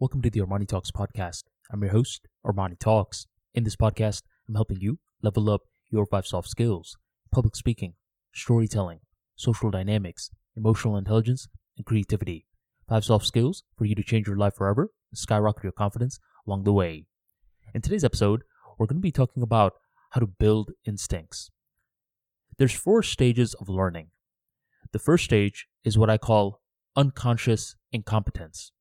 Welcome to the Armani Talks podcast. I'm your host, Armani Talks. In this podcast, I'm helping you level up your five soft skills public speaking, storytelling, social dynamics, emotional intelligence, and creativity. Five soft skills for you to change your life forever and skyrocket your confidence along the way. In today's episode, we're going to be talking about how to build instincts. There's four stages of learning. The first stage is what I call unconscious incompetence.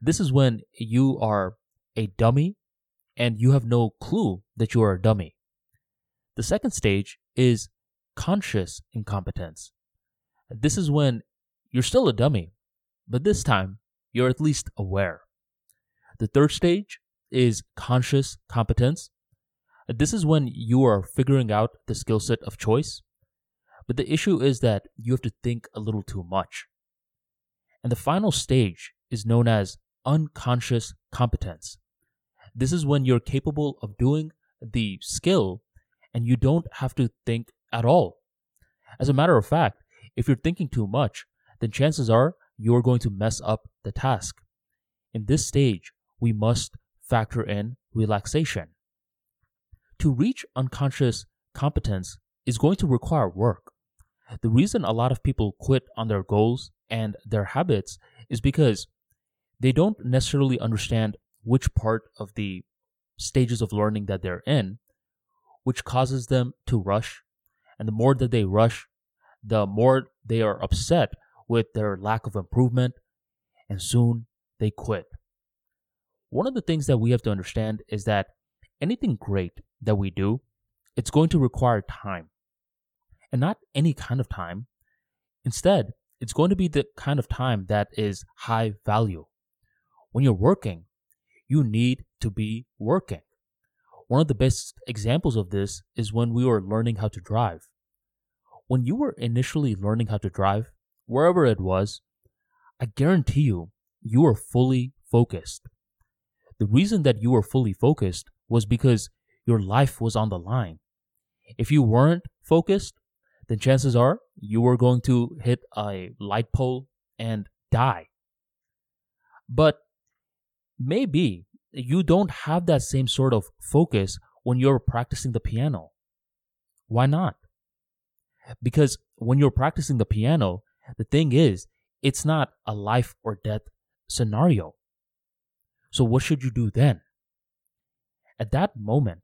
This is when you are a dummy and you have no clue that you are a dummy. The second stage is conscious incompetence. This is when you're still a dummy, but this time you're at least aware. The third stage is conscious competence. This is when you are figuring out the skill set of choice, but the issue is that you have to think a little too much. And the final stage is known as unconscious competence. This is when you're capable of doing the skill and you don't have to think at all. As a matter of fact, if you're thinking too much, then chances are you're going to mess up the task. In this stage, we must factor in relaxation. To reach unconscious competence is going to require work. The reason a lot of people quit on their goals and their habits is because they don't necessarily understand which part of the stages of learning that they're in, which causes them to rush. And the more that they rush, the more they are upset with their lack of improvement, and soon they quit. One of the things that we have to understand is that anything great that we do, it's going to require time. And not any kind of time. Instead, it's going to be the kind of time that is high value. When you're working, you need to be working. One of the best examples of this is when we were learning how to drive. When you were initially learning how to drive, wherever it was, I guarantee you, you were fully focused. The reason that you were fully focused was because your life was on the line. If you weren't focused, then chances are you were going to hit a light pole and die. But maybe you don't have that same sort of focus when you're practicing the piano. Why not? Because when you're practicing the piano, the thing is, it's not a life or death scenario. So, what should you do then? At that moment,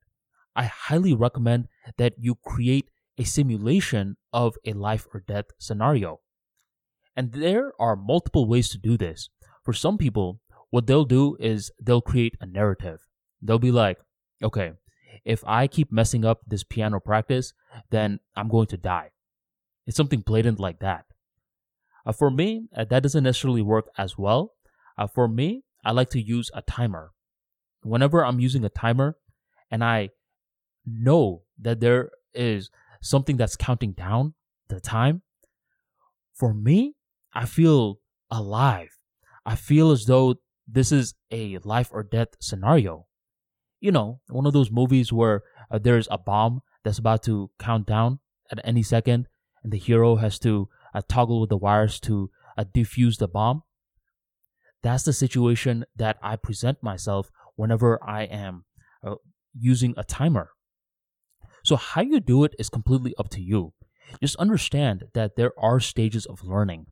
I highly recommend that you create a simulation of a life or death scenario. And there are multiple ways to do this. For some people, what they'll do is they'll create a narrative. They'll be like, okay, if I keep messing up this piano practice, then I'm going to die. It's something blatant like that. Uh, for me, uh, that doesn't necessarily work as well. Uh, for me, I like to use a timer. Whenever I'm using a timer and I know that there is something that's counting down the time, for me, I feel alive. I feel as though this is a life or death scenario. You know, one of those movies where uh, there's a bomb that's about to count down at any second, and the hero has to uh, toggle with the wires to uh, defuse the bomb. That's the situation that I present myself whenever I am uh, using a timer. So, how you do it is completely up to you. Just understand that there are stages of learning,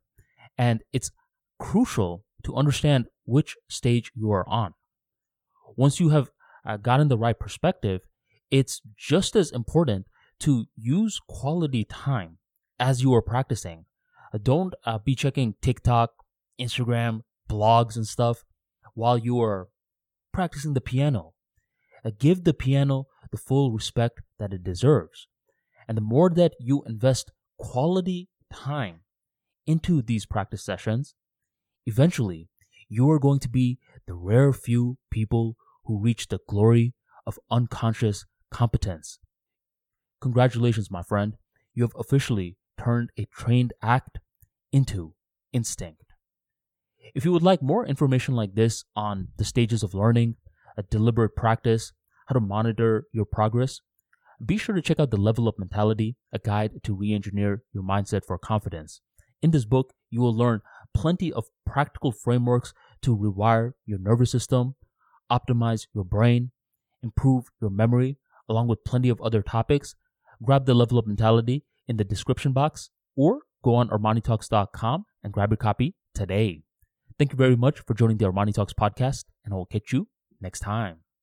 and it's crucial to understand which stage you are on. Once you have uh, gotten the right perspective, it's just as important to use quality time as you are practicing. Uh, don't uh, be checking TikTok, Instagram, blogs, and stuff while you are practicing the piano. Uh, give the piano the full respect that it deserves. And the more that you invest quality time into these practice sessions, eventually you are going to be the rare few people who reach the glory of unconscious competence. Congratulations, my friend. You have officially turned a trained act into instinct. If you would like more information like this on the stages of learning, a deliberate practice, how to monitor your progress, be sure to check out The Level Up Mentality, a guide to re engineer your mindset for confidence. In this book, you will learn plenty of practical frameworks to rewire your nervous system, optimize your brain, improve your memory, along with plenty of other topics, grab the Level Up Mentality in the description box or go on ArmaniTalks.com and grab your copy today. Thank you very much for joining the Armani Talks podcast, and I will catch you next time.